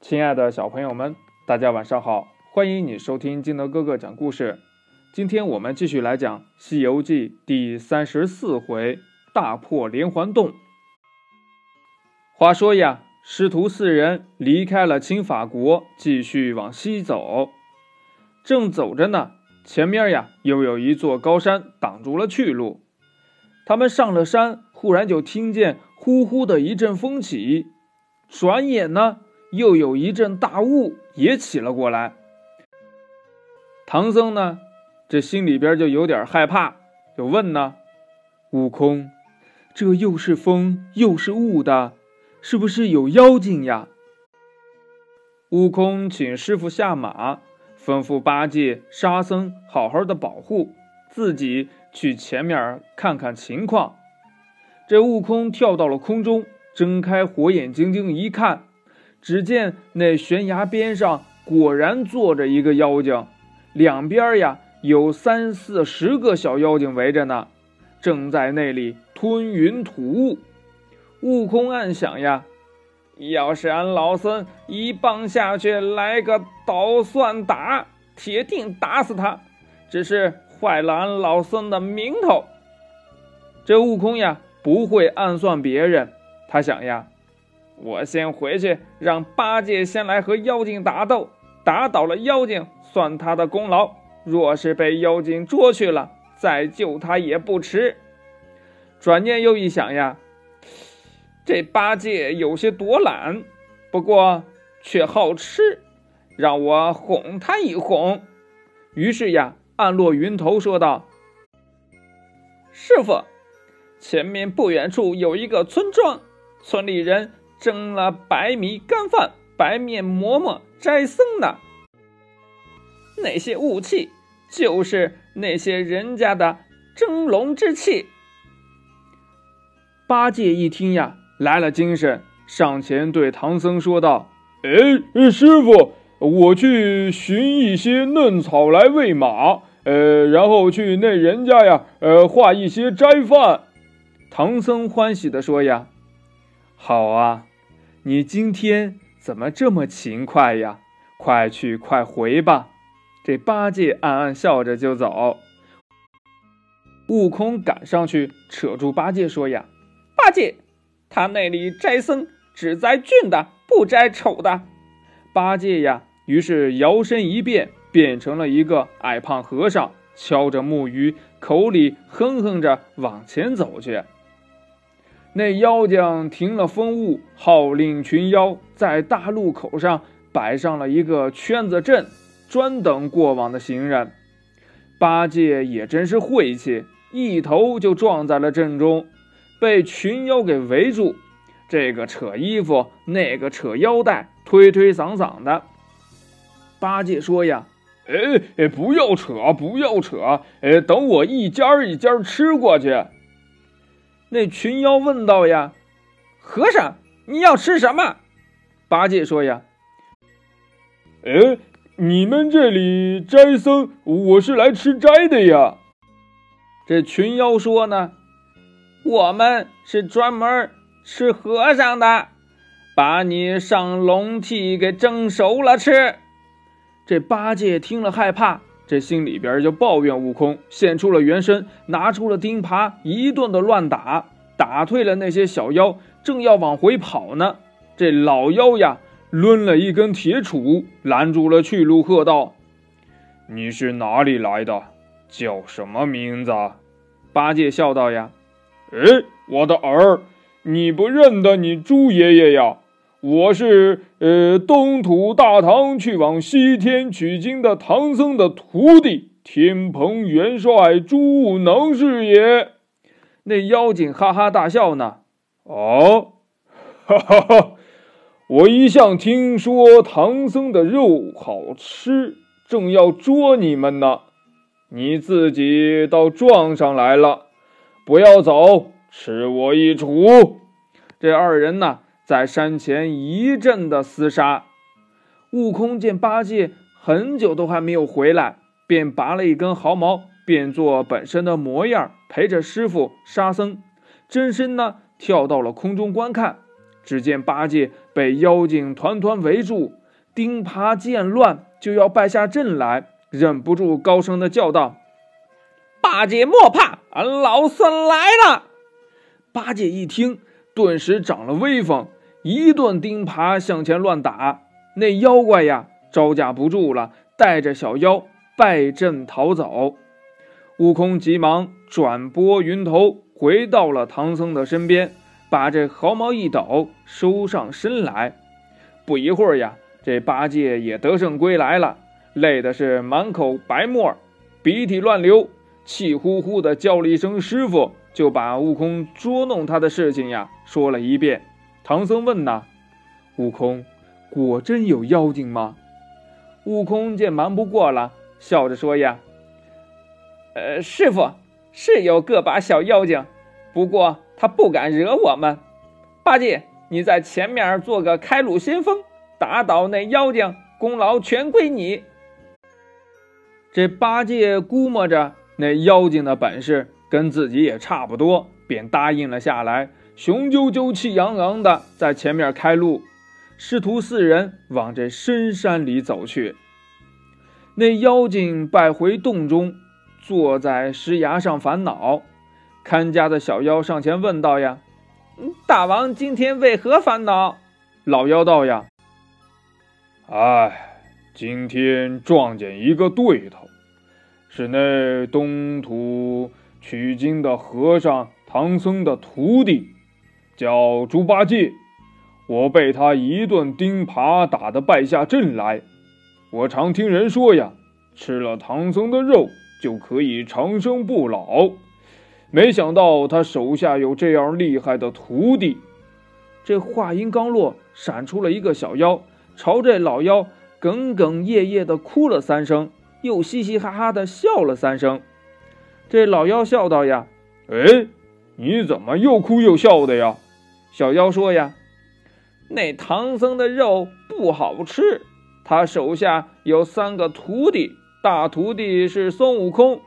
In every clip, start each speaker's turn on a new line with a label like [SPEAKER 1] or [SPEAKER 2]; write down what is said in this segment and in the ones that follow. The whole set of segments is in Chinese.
[SPEAKER 1] 亲爱的小朋友们，大家晚上好！欢迎你收听金德哥哥讲故事。今天我们继续来讲《西游记》第三十四回“大破连环洞”。话说呀，师徒四人离开了青法国，继续往西走。正走着呢，前面呀又有一座高山挡住了去路。他们上了山，忽然就听见呼呼的一阵风起，转眼呢。又有一阵大雾也起了过来，唐僧呢，这心里边就有点害怕，就问呢：“悟空，这又是风又是雾的，是不是有妖精呀？”悟空请师傅下马，吩咐八戒、沙僧好好的保护自己，去前面看看情况。这悟空跳到了空中，睁开火眼金睛一看。只见那悬崖边上果然坐着一个妖精，两边呀有三四十个小妖精围着呢，正在那里吞云吐雾。悟空暗想呀，要是俺老孙一棒下去来个捣蒜打，铁定打死他，只是坏了俺老孙的名头。这悟空呀不会暗算别人，他想呀。我先回去，让八戒先来和妖精打斗，打倒了妖精算他的功劳。若是被妖精捉去了，再救他也不迟。转念又一想呀，这八戒有些躲懒，不过却好吃，让我哄他一哄。于是呀，暗落云头说道：“师傅，前面不远处有一个村庄，村里人。”蒸了白米干饭、白面馍馍、斋僧的那些雾气，就是那些人家的蒸笼之气。八戒一听呀，来了精神，上前对唐僧说道：“
[SPEAKER 2] 哎，师傅，我去寻一些嫩草来喂马，呃，然后去那人家呀，呃，化一些斋饭。”
[SPEAKER 1] 唐僧欢喜的说：“呀。”好啊，你今天怎么这么勤快呀？快去快回吧！这八戒暗暗笑着就走。悟空赶上去扯住八戒说：“呀，八戒，他那里摘僧只摘俊的，不摘丑的。”八戒呀，于是摇身一变，变成了一个矮胖和尚，敲着木鱼，口里哼哼着往前走去。那妖精停了风雾，号令群妖在大路口上摆上了一个圈子阵，专等过往的行人。八戒也真是晦气，一头就撞在了阵中，被群妖给围住。这个扯衣服，那个扯腰带，推推搡搡的。八戒说：“呀，
[SPEAKER 2] 哎哎，不要扯，不要扯，哎，等我一家一家吃过去。”
[SPEAKER 1] 那群妖问道：“呀，和尚，你要吃什么？”八戒说：“呀，
[SPEAKER 2] 哎，你们这里斋僧，我是来吃斋的呀。”
[SPEAKER 1] 这群妖说：“呢，我们是专门吃和尚的，把你上笼屉给蒸熟了吃。”这八戒听了害怕。这心里边就抱怨悟空现出了原身，拿出了钉耙，一顿的乱打，打退了那些小妖，正要往回跑呢。这老妖呀，抡了一根铁杵，拦住了去路，喝道：“
[SPEAKER 2] 你是哪里来的？叫什么名字？”
[SPEAKER 1] 八戒笑道：“呀，
[SPEAKER 2] 哎，我的儿，你不认得你猪爷爷呀？”我是呃东土大唐去往西天取经的唐僧的徒弟，天蓬元帅朱能是也。
[SPEAKER 1] 那妖精哈哈大笑呢。
[SPEAKER 2] 哦，哈哈哈！我一向听说唐僧的肉好吃，正要捉你们呢，你自己倒撞上来了。不要走，吃我一杵。
[SPEAKER 1] 这二人呢？在山前一阵的厮杀，悟空见八戒很久都还没有回来，便拔了一根毫毛，变作本身的模样，陪着师傅沙僧，真身呢跳到了空中观看。只见八戒被妖精团团围住，钉耙见乱就要败下阵来，忍不住高声的叫道：“八戒莫怕，俺老孙来了！”八戒一听，顿时长了威风，一顿钉耙向前乱打。那妖怪呀，招架不住了，带着小妖败阵逃走。悟空急忙转拨云头，回到了唐僧的身边，把这毫毛一抖，收上身来。不一会儿呀，这八戒也得胜归来了，累的是满口白沫，鼻涕乱流，气呼呼的叫了一声“师傅”。就把悟空捉弄他的事情呀说了一遍。唐僧问呐：“悟空，果真有妖精吗？”悟空见瞒不过了，笑着说：“呀，呃，师傅是有个把小妖精，不过他不敢惹我们。八戒，你在前面做个开路先锋，打倒那妖精，功劳全归你。”这八戒估摸着那妖精的本事。跟自己也差不多，便答应了下来，雄赳赳、气昂昂的在前面开路。师徒四人往这深山里走去。那妖精败回洞中，坐在石崖上烦恼。看家的小妖上前问道：“呀，大王今天为何烦恼？”老妖道：“呀，
[SPEAKER 2] 哎，今天撞见一个对头，是那东土。”取经的和尚唐僧的徒弟叫猪八戒，我被他一顿钉耙打得败下阵来。我常听人说呀，吃了唐僧的肉就可以长生不老，没想到他手下有这样厉害的徒弟。
[SPEAKER 1] 这话音刚落，闪出了一个小妖，朝这老妖哽哽咽咽地哭了三声，又嘻嘻哈哈地笑了三声。这老妖笑道：“呀，
[SPEAKER 2] 哎，你怎么又哭又笑的呀？”
[SPEAKER 1] 小妖说：“呀，那唐僧的肉不好吃，他手下有三个徒弟，大徒弟是孙悟空，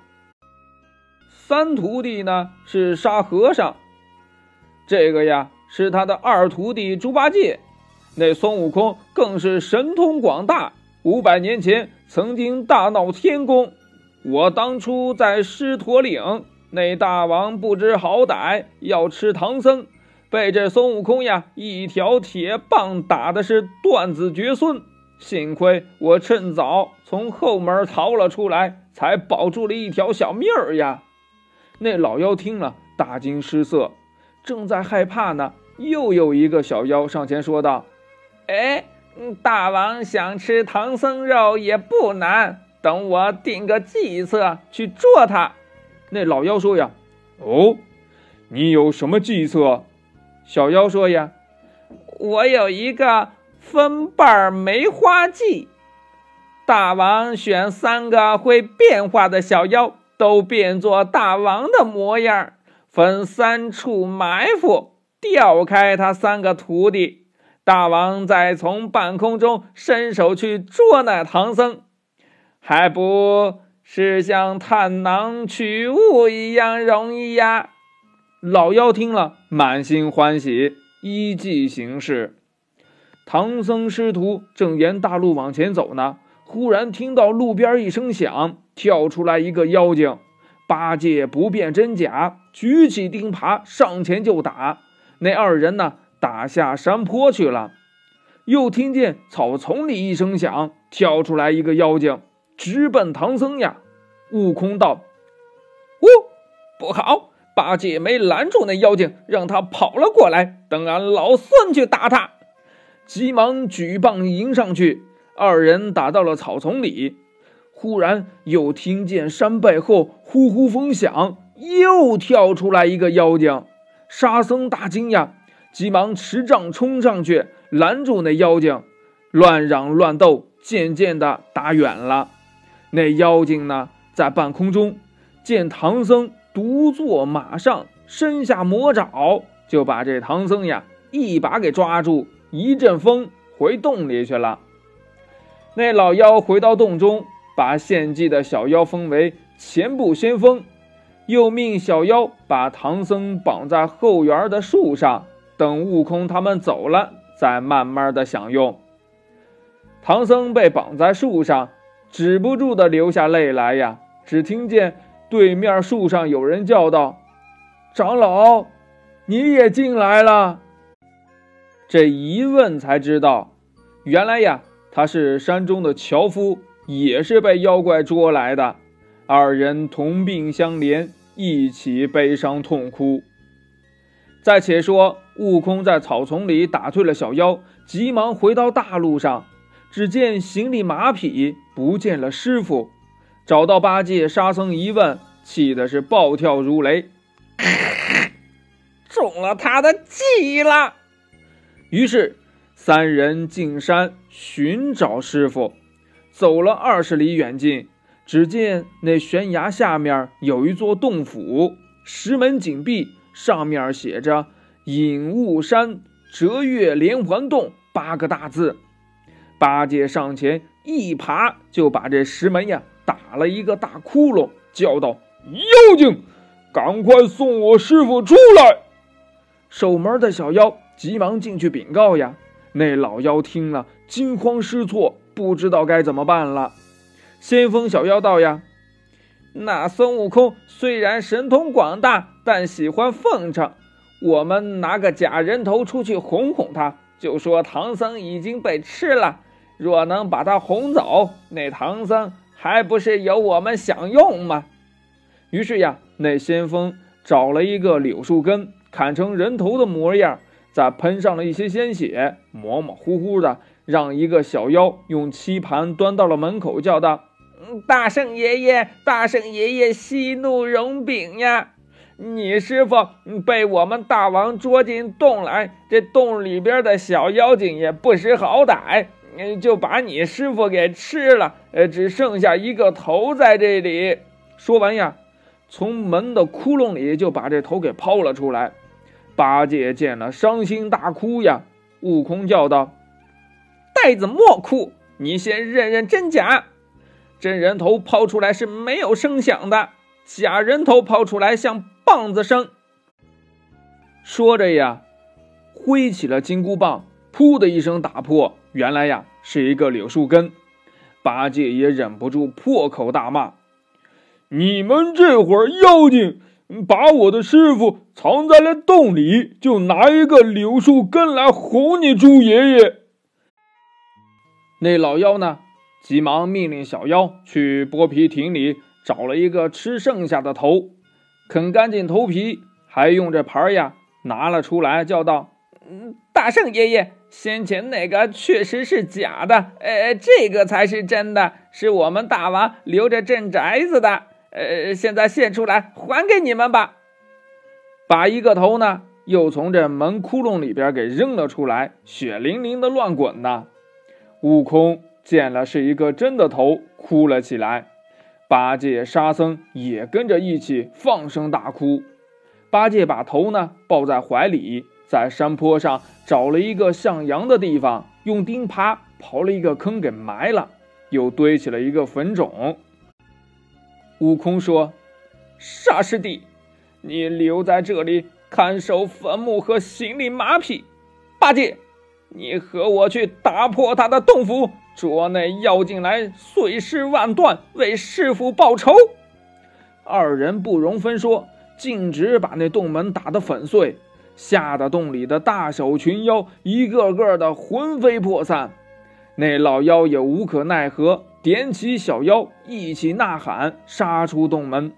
[SPEAKER 1] 三徒弟呢是沙和尚，这个呀是他的二徒弟猪八戒。那孙悟空更是神通广大，五百年前曾经大闹天宫。”我当初在狮驼岭，那大王不知好歹，要吃唐僧，被这孙悟空呀一条铁棒打的是断子绝孙。幸亏我趁早从后门逃了出来，才保住了一条小命儿呀。那老妖听了大惊失色，正在害怕呢，又有一个小妖上前说道：“哎，大王想吃唐僧肉也不难。”等我定个计策去捉他。那老妖说呀：“
[SPEAKER 2] 哦，你有什么计策？”
[SPEAKER 1] 小妖说呀：“我有一个分瓣梅花计。大王选三个会变化的小妖，都变作大王的模样，分三处埋伏，调开他三个徒弟。大王再从半空中伸手去捉那唐僧。”还不是像探囊取物一样容易呀！老妖听了，满心欢喜，依计行事。唐僧师徒正沿大路往前走呢，忽然听到路边一声响，跳出来一个妖精。八戒不辨真假，举起钉耙上前就打。那二人呢，打下山坡去了。又听见草丛里一声响，跳出来一个妖精。直奔唐僧呀！悟空道：“哦，不好！八戒没拦住那妖精，让他跑了过来。等俺老孙去打他！”急忙举棒迎上去。二人打到了草丛里，忽然又听见山背后呼呼风响，又跳出来一个妖精。沙僧大惊呀，急忙持杖冲上去拦住那妖精。乱嚷乱斗，渐渐的打远了。那妖精呢，在半空中见唐僧独坐马上，伸下魔爪，就把这唐僧呀一把给抓住，一阵风回洞里去了。那老妖回到洞中，把献祭的小妖封为前部先锋，又命小妖把唐僧绑在后园的树上，等悟空他们走了，再慢慢的享用。唐僧被绑在树上，止不住的流下泪来呀。只听见对面树上有人叫道：“长老，你也进来了。”这一问才知道，原来呀，他是山中的樵夫，也是被妖怪捉来的。二人同病相怜，一起悲伤痛哭。再且说，悟空在草丛里打退了小妖，急忙回到大路上，只见行李马匹不见了师傅。找到八戒、沙僧一问，气的是暴跳如雷，
[SPEAKER 3] 中了他的计了。
[SPEAKER 1] 于是三人进山寻找师傅，走了二十里远近，只见那悬崖下面有一座洞府，石门紧闭。上面写着“隐雾山折月连环洞”八个大字。八戒上前一爬，就把这石门呀打了一个大窟窿，叫道：“妖精，赶快送我师傅出来！”守门的小妖急忙进去禀告呀。那老妖听了，惊慌失措，不知道该怎么办了。先锋小妖道呀。
[SPEAKER 3] 那孙悟空虽然神通广大，但喜欢奉承。我们拿个假人头出去哄哄他，就说唐僧已经被吃了。若能把他哄走，那唐僧还不是由我们享用吗？
[SPEAKER 1] 于是呀，那先锋找了一个柳树根，砍成人头的模样，再喷上了一些鲜血，模模糊糊的，让一个小妖用漆盘端到了门口，叫道。
[SPEAKER 3] 大圣爷爷，大圣爷爷，息怒容禀呀！你师傅被我们大王捉进洞来，这洞里边的小妖精也不识好歹，就把你师傅给吃了。呃，只剩下一个头在这里。
[SPEAKER 1] 说完呀，从门的窟窿里就把这头给抛了出来。八戒见了，伤心大哭呀。悟空叫道：“
[SPEAKER 3] 呆子莫哭，你先认认真假。”真人头抛出来是没有声响的，假人头抛出来像棒子声。
[SPEAKER 1] 说着呀，挥起了金箍棒，噗的一声打破，原来呀是一个柳树根。八戒也忍不住破口大骂：“你们这伙妖精，把我的师傅藏在了洞里，就拿一个柳树根来哄你猪爷爷！”那老妖呢？急忙命令小妖去剥皮亭里找了一个吃剩下的头，啃干净头皮，还用这盘呀拿了出来，叫道：“
[SPEAKER 3] 嗯，大圣爷爷，先前那个确实是假的，呃，这个才是真的，是我们大王留着镇宅子的，呃，现在献出来还给你们吧。”
[SPEAKER 1] 把一个头呢，又从这门窟窿里边给扔了出来，血淋淋的乱滚呢。悟空。见了是一个真的头，哭了起来。八戒、沙僧也跟着一起放声大哭。八戒把头呢抱在怀里，在山坡上找了一个像羊的地方，用钉耙刨了一个坑给埋了，又堆起了一个坟冢。悟空说：“
[SPEAKER 3] 沙师弟，你留在这里看守坟墓和行李马匹。八戒，你和我去打破他的洞府。”捉那妖精来，碎尸万段，为师傅报仇。
[SPEAKER 1] 二人不容分说，径直把那洞门打得粉碎，吓得洞里的大小群妖一个个的魂飞魄散。那老妖也无可奈何，点起小妖一起呐喊，杀出洞门。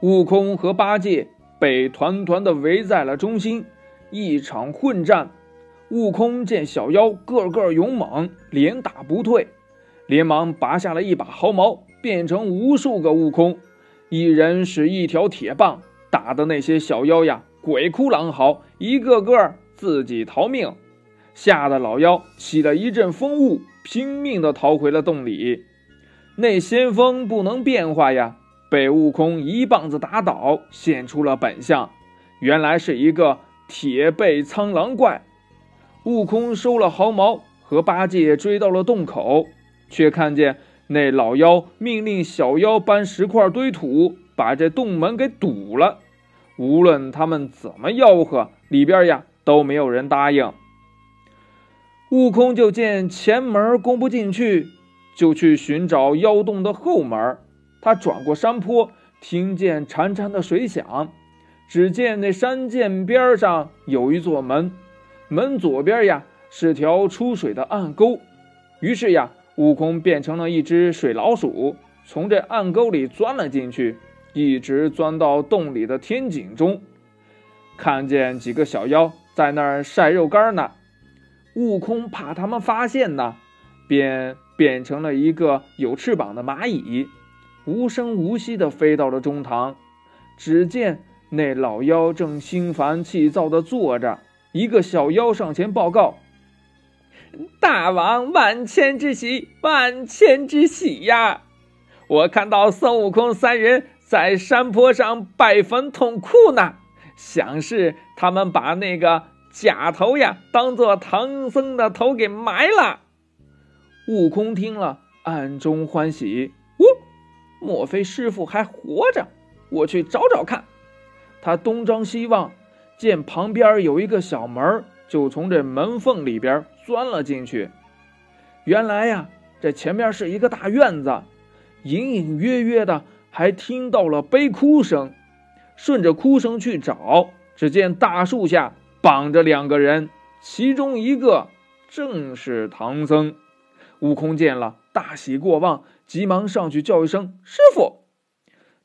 [SPEAKER 1] 悟空和八戒被团团的围在了中心，一场混战。悟空见小妖个个勇猛，连打不退，连忙拔下了一把毫毛，变成无数个悟空，一人使一条铁棒，打的那些小妖呀鬼哭狼嚎，一个个自己逃命，吓得老妖起了一阵风雾，拼命的逃回了洞里。那先锋不能变化呀，被悟空一棒子打倒，现出了本相，原来是一个铁背苍狼怪。悟空收了毫毛，和八戒追到了洞口，却看见那老妖命令小妖搬石块堆土，把这洞门给堵了。无论他们怎么吆喝，里边呀都没有人答应。悟空就见前门攻不进去，就去寻找妖洞的后门。他转过山坡，听见潺潺的水响。只见那山涧边上有一座门，门左边呀是条出水的暗沟。于是呀，悟空变成了一只水老鼠，从这暗沟里钻了进去，一直钻到洞里的天井中，看见几个小妖在那儿晒肉干呢。悟空怕他们发现呢，便变成了一个有翅膀的蚂蚁，无声无息地飞到了中堂。只见。那老妖正心烦气躁地坐着，一个小妖上前报告：“
[SPEAKER 3] 大王万千之喜，万千之喜呀！我看到孙悟空三人在山坡上拜坟痛哭呢，想是他们把那个假头呀当做唐僧的头给埋了。”
[SPEAKER 1] 悟空听了，暗中欢喜：“哦，莫非师傅还活着？我去找找看。”他东张西望，见旁边有一个小门，就从这门缝里边钻了进去。原来呀，这前面是一个大院子，隐隐约约的还听到了悲哭声。顺着哭声去找，只见大树下绑着两个人，其中一个正是唐僧。悟空见了，大喜过望，急忙上去叫一声“师傅”。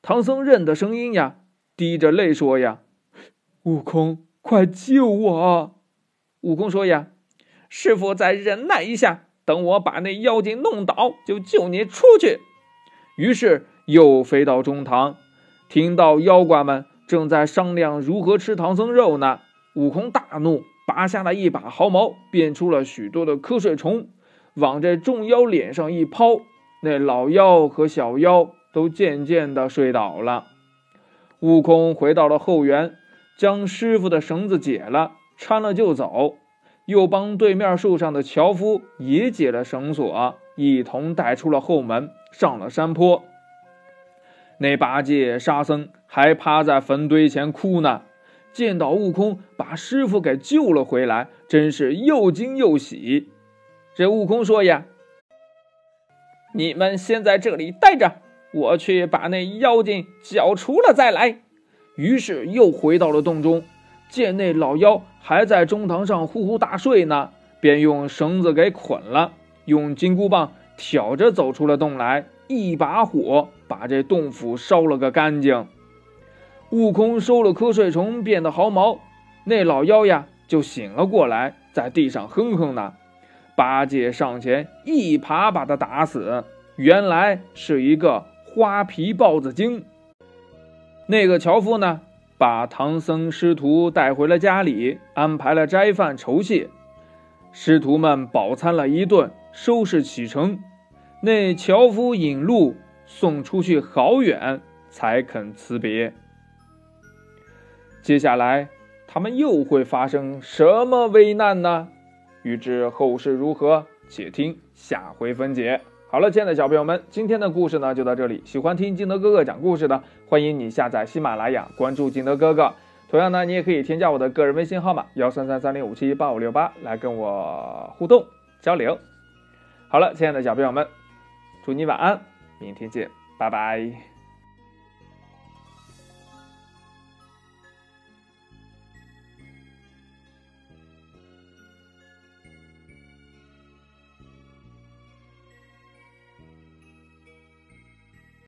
[SPEAKER 1] 唐僧认得声音呀。滴着泪说：“呀，悟空，快救我！”
[SPEAKER 3] 悟空说：“呀，师傅再忍耐一下，等我把那妖精弄倒，就救你出去。”
[SPEAKER 1] 于是又飞到中堂，听到妖怪们正在商量如何吃唐僧肉呢。悟空大怒，拔下了一把毫毛，变出了许多的瞌睡虫，往这众妖脸上一抛，那老妖和小妖都渐渐的睡倒了。悟空回到了后园，将师傅的绳子解了，搀了就走，又帮对面树上的樵夫也解了绳索，一同带出了后门，上了山坡。那八戒、沙僧还趴在坟堆前哭呢，见到悟空把师傅给救了回来，真是又惊又喜。这悟空说：“呀，你们先在这里待着。”我去把那妖精剿除了再来。于是又回到了洞中，见那老妖还在中堂上呼呼大睡呢，便用绳子给捆了，用金箍棒挑着走出了洞来，一把火把这洞府烧了个干净。悟空收了瞌睡虫变的毫毛，那老妖呀就醒了过来，在地上哼哼呢。八戒上前一耙把他打死，原来是一个。花皮豹子精。那个樵夫呢，把唐僧师徒带回了家里，安排了斋饭酬谢。师徒们饱餐了一顿，收拾启程。那樵夫引路送出去好远，才肯辞别。接下来他们又会发生什么危难呢？欲知后事如何，且听下回分解。好了，亲爱的小朋友们，今天的故事呢就到这里。喜欢听金德哥哥讲故事的，欢迎你下载喜马拉雅，关注金德哥哥。同样呢，你也可以添加我的个人微信号码幺三三三零五七八五六八来跟我互动交流。好了，亲爱的小朋友们，祝你晚安，明天见，拜拜。